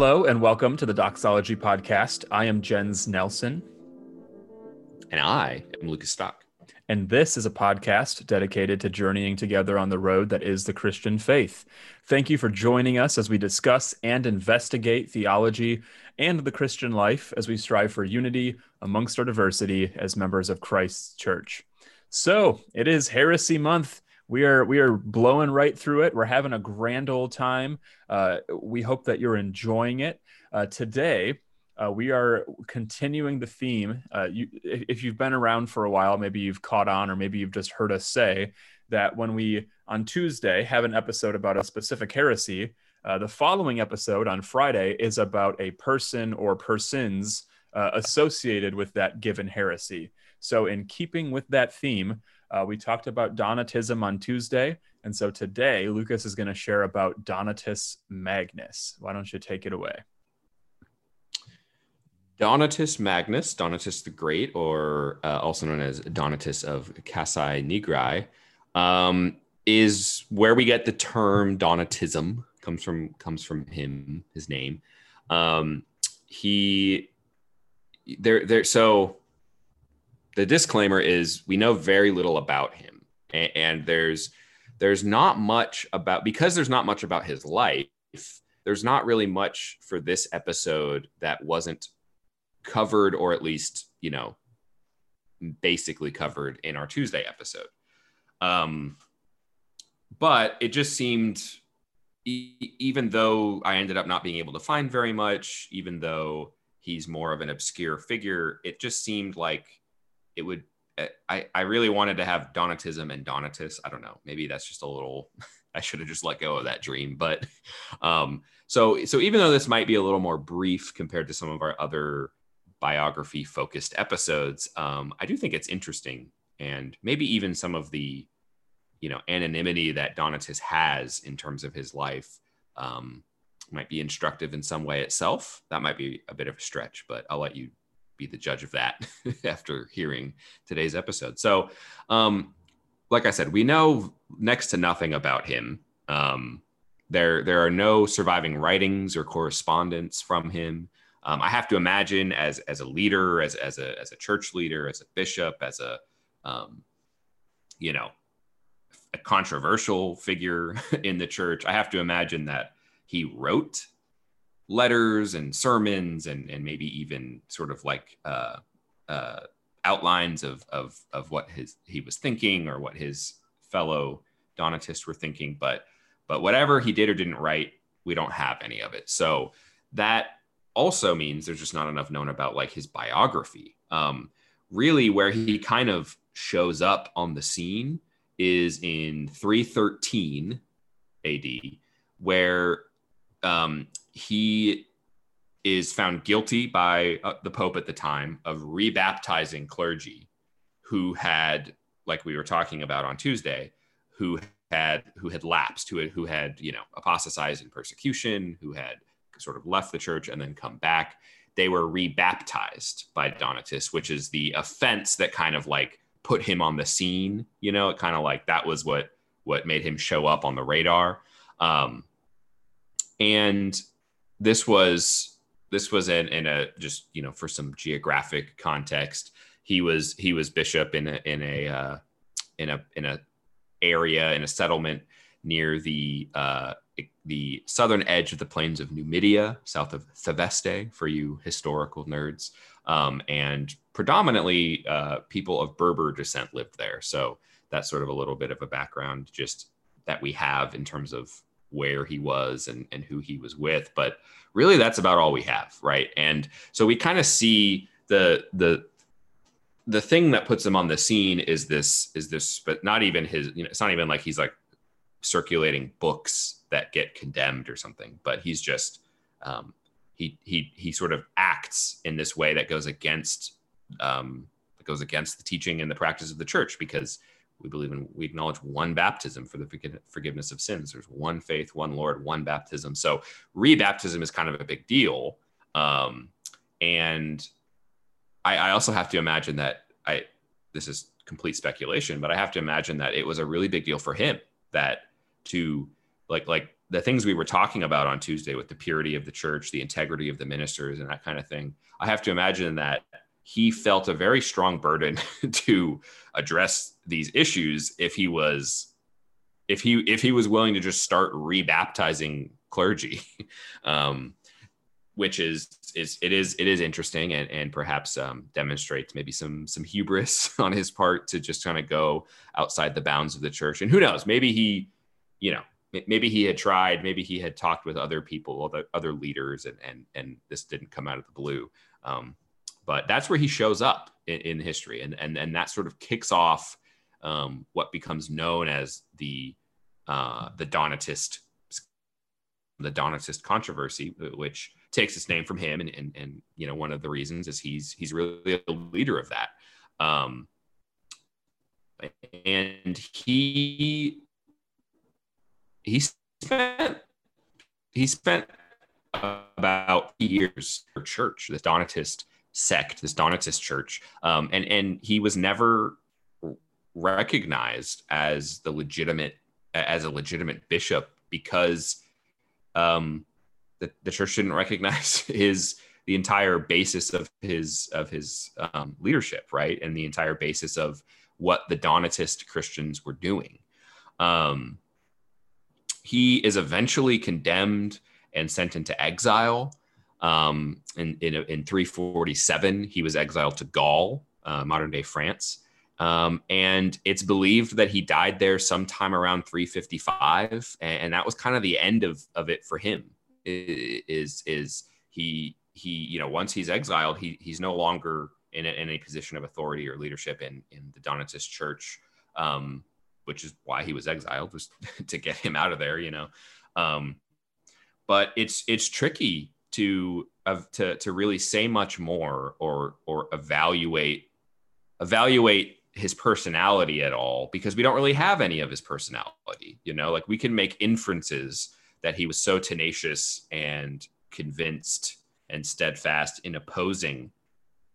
Hello and welcome to the Doxology Podcast. I am Jens Nelson. And I am Lukas Stock. And this is a podcast dedicated to journeying together on the road that is the Christian faith. Thank you for joining us as we discuss and investigate theology and the Christian life as we strive for unity amongst our diversity as members of Christ's church. So it is Heresy Month we are we are blowing right through it. We're having a grand old time. Uh, we hope that you're enjoying it. Uh, today, uh, we are continuing the theme. Uh, you, if you've been around for a while, maybe you've caught on, or maybe you've just heard us say that when we on Tuesday have an episode about a specific heresy, uh, the following episode on Friday is about a person or persons uh, associated with that given heresy. So, in keeping with that theme, uh, we talked about Donatism on Tuesday. And so today, Lukas is going to share about Donatus Magnus. Why don't you take it away? Donatus Magnus, Donatus the Great, or uh, also known as Donatus of Cassae Nigri, um, is where we get the term Donatism. comes from comes from him, his name. Um, he there there so the disclaimer is we know very little about him. And, and there's there's not much about because there's not much about his life there's not really much for this episode that wasn't covered or at least you know basically covered in our tuesday episode. Um but it just seemed even though i ended up not being able to find very much even though he's more of an obscure figure it just seemed like it would eh, I, I really wanted to have Donatism and Donatus. I don't know. Maybe that's just a little I should have just let go of that dream. But um so so even though this might be a little more brief compared to some of our other biography focused episodes, um, I do think it's interesting and maybe even some of the you know anonymity that Donatus has in terms of his life um, might be instructive in some way itself. That might be a bit of a stretch, but I'll let you be the judge of that after hearing today's episode. So, um, like I said, we know next to nothing about him. Um, there, there are no surviving writings or correspondence from him. Um, I have to imagine as as a leader, as as a as a church leader, as a bishop, as a um, you know a controversial figure in the church. I have to imagine that he wrote letters and sermons and, and maybe even sort of like uh, uh, outlines of, of, of what his he was thinking or what his fellow Donatists were thinking. But but whatever he did or didn't write, we don't have any of it. So that also means there's just not enough known about like his biography. Um, really, where he kind of shows up on the scene is in 313 AD, where um, he is found guilty by uh, the Pope at the time of rebaptizing clergy who had, like we were talking about on Tuesday, who had who had lapsed, who had who had you know apostatized in persecution, who had sort of left the church and then come back. They were rebaptized by Donatus, which is the offense that kind of like put him on the scene. You know, it kind of like that was what what made him show up on the radar. Um, and this was this was in, in a just you know for some geographic context he was he was bishop in a in a uh, in a in a area in a settlement near the uh, the southern edge of the plains of Numidia, south of Theveste, for you historical nerds, um, and predominantly uh, people of Berber descent lived there. So that's sort of a little bit of a background just that we have in terms of where he was and, and who he was with. But really that's about all we have. Right. And so we kind of see the the the thing that puts him on the scene is this is this but not even his you know it's not even like he's like circulating books that get condemned or something but he's just um, he he he sort of acts in this way that goes against um, that goes against the teaching and the practice of the church because we believe in we acknowledge one baptism for the forgiveness of sins. There's one faith one lord one baptism. So rebaptism is kind of a big deal. Um, and I, I also have to imagine that i this is complete speculation but i have to imagine that it was a really big deal for him that to like like the things we were talking about on Tuesday with the purity of the church, the integrity of the ministers, and that kind of thing, I have to imagine that he felt a very strong burden to address these issues if he was if he if he was willing to just start rebaptizing clergy. Um, which is is it is it is interesting and and perhaps um, demonstrates maybe some some hubris on his part to just kind of go outside the bounds of the church. And who knows? Maybe he you know maybe he had tried maybe he had talked with other people other other leaders and and and this didn't come out of the blue. Um, but that's where he shows up in, in, history and and and that sort of kicks off um, what becomes known as the uh, the Donatist the Donatist controversy, which takes its name from him, and, and and you know one of the reasons is he's he's really a leader of that. Um, and he he spent he spent about years for church, the Donatist sect, this Donatist church, um, and and he was never recognized as the legitimate as a legitimate bishop because um, the, the church didn't recognize his the entire basis of his of his um, leadership, right, and the entire basis of what the Donatist Christians were doing. Um, he is eventually condemned and sent into exile. Um, in, in, in 347, he was exiled to Gaul, uh, modern day France. Um, and it's believed that he died there sometime around 355, and, and that was kind of the end of, of it for him. Is is he he you know once he's exiled, he he's no longer in in a position of authority or leadership in in the Donatist Church, um, which is why he was exiled was to get him out of there, you know. Um, but it's it's tricky to uh, to to really say much more or or evaluate evaluate his personality at all because we don't really have any of his personality. You know, like we can make inferences that he was so tenacious and convinced and steadfast in opposing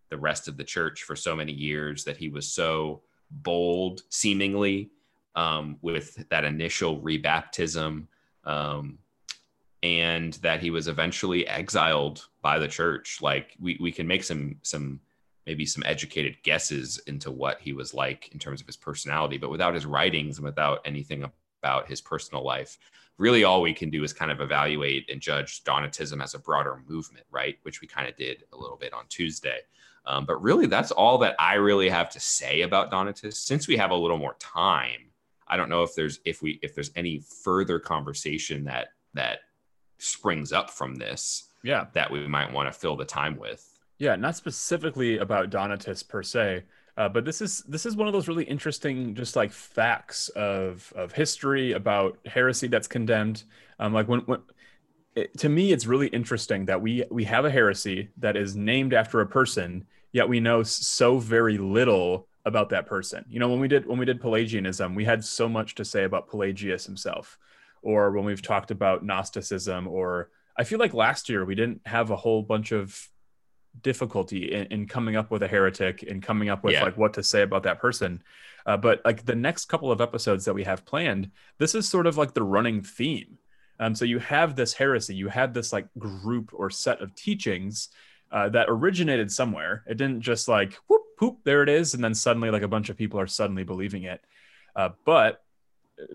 the rest of the church for so many years that he was so bold, seemingly, um, with that initial rebaptism, um, and that he was eventually exiled by the church. Like we, we can make some some maybe some educated guesses into what he was like in terms of his personality, but without his writings and without anything about his personal life, really all we can do is kind of evaluate and judge Donatism as a broader movement, right? Which we kind of did a little bit on Tuesday. Um, but really, that's all that I really have to say about Donatists. Since we have a little more time, I don't know if there's if we if there's any further conversation that that springs up from this, yeah, that we might want to fill the time with. Yeah, not specifically about Donatists per se, uh, but this is this is one of those really interesting, just like facts of of history about heresy that's condemned. Um, like when, when it, to me, it's really interesting that we we have a heresy that is named after a person, yet we know so very little about that person. You know, when we did when we did Pelagianism, we had so much to say about Pelagius himself, or when we've talked about Gnosticism, or I feel like last year we didn't have a whole bunch of difficulty in, in, coming up with a heretic and coming up with yeah. like what to say about that person. Uh, but like the next couple of episodes that we have planned, this is sort of like the running theme. Um, so you have this heresy, you have this like group or set of teachings uh, that originated somewhere. It didn't just like whoop whoop there it is, and then suddenly like a bunch of people are suddenly believing it. Uh, but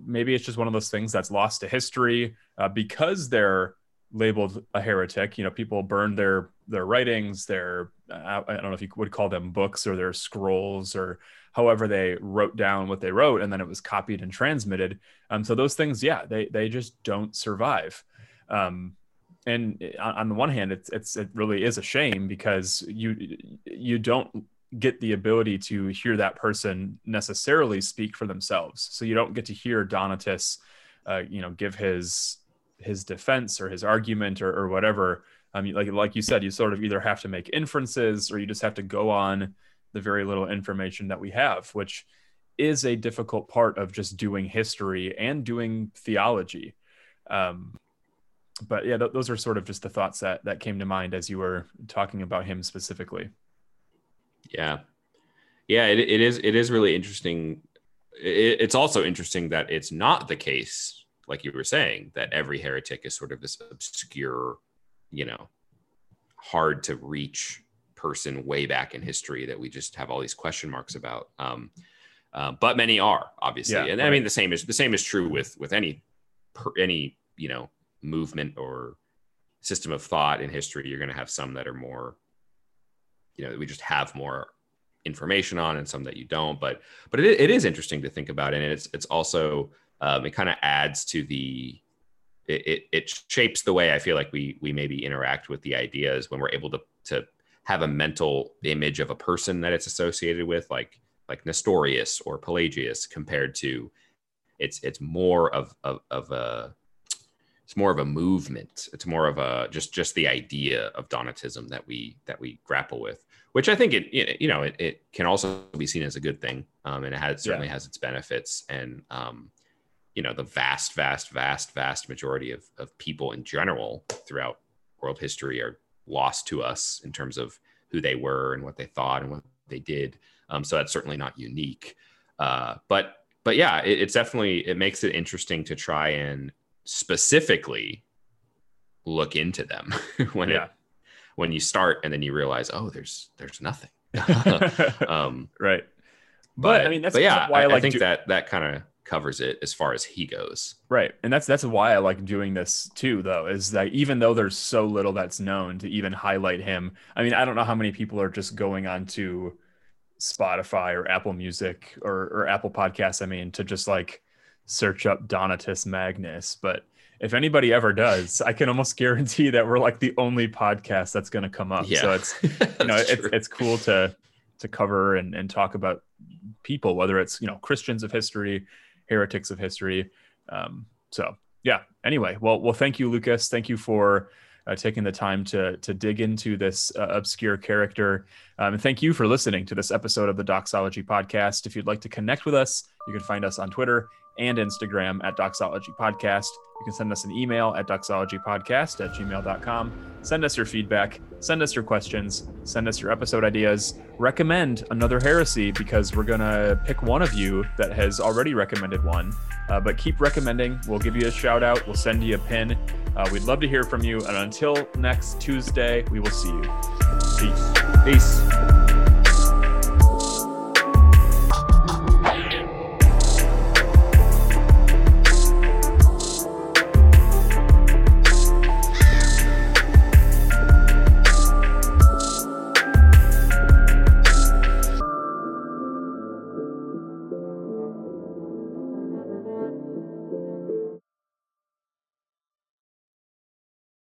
maybe it's just one of those things that's lost to history uh, because they're labeled a heretic. You know, people burned their their writings, their I don't know if you would call them books or their scrolls or however they wrote down what they wrote, and then it was copied and transmitted. Um, so those things, yeah, they they just don't survive. Um, and on, on the one hand, it's it's it really is a shame because you you don't get the ability to hear that person necessarily speak for themselves. So you don't get to hear Donatus, uh, you know, give his his defense or his argument or, or whatever. Um, like like you said you sort of either have to make inferences or you just have to go on the very little information that we have which is a difficult part of just doing history and doing theology. Um, but yeah th- those are sort of just the thoughts that that came to mind as you were talking about him specifically yeah yeah it, it is it is really interesting it, it's also interesting that it's not the case like you were saying, that every heretic is sort of this obscure, you know, hard to reach person way back in history that we just have all these question marks about. Um, uh, but many are obviously, yeah, and right. I mean the same is the same is true with with any per, any you know movement or system of thought in history. You're going to have some that are more, you know, we just have more information on, and some that you don't. But but it, it is interesting to think about, and it's it's also um, it kind of adds to the it, it, it shapes the way I feel like we we maybe interact with the ideas when we're able to to have a mental image of a person that it's associated with, like like Nestorius or Pelagius, compared to it's it's more of of, of a it's more of a movement. It's more of a just just the idea of Donatism that we that we grapple with, which I think it you know it, it can also be seen as a good thing, um, and it has certainly yeah. has its benefits. And um, you know the vast, vast, vast, vast majority of of people in general throughout world history are lost to us in terms of who they were and what they thought and what they did. Um, so that's certainly not unique. Uh, but but yeah, it, it's definitely it makes it interesting to try and specifically look into them when yeah. it when you start and then you realize oh there's there's nothing. um, right. But, but, I mean that's yeah why I, I, like I think do- that that kind of covers it as far as he goes. Right. And that's that's why I like doing this too though is that even though there's so little that's known to even highlight him. I mean, I don't know how many people are just going on to Spotify or Apple Music or or Apple Podcasts I mean to just like search up Donatus Magnus, but if anybody ever does, I can almost guarantee that we're like the only podcast that's going to come up. Yeah. So it's you know it's, it's cool to to cover and, and talk about people, whether it's you know Christians of history, heretics of history. Um, so yeah. Anyway, well, well, thank you, Lukas. Thank you for uh, taking the time to to dig into this uh, obscure character. Um, and thank you for listening to this episode of the Doxology Podcast. If you'd like to connect with us, you can find us on Twitter and Instagram at Doxology Podcast. You can send us an email at doxologypodcast at gmail.com. Send us your feedback, send us your questions, send us your episode ideas. Recommend another heresy because we're going to pick one of you that has already recommended one. Uh, but keep recommending. We'll give you a shout out, we'll send you a pin. Uh, we'd love to hear from you. And until next Tuesday, we will see you. Peace. Peace.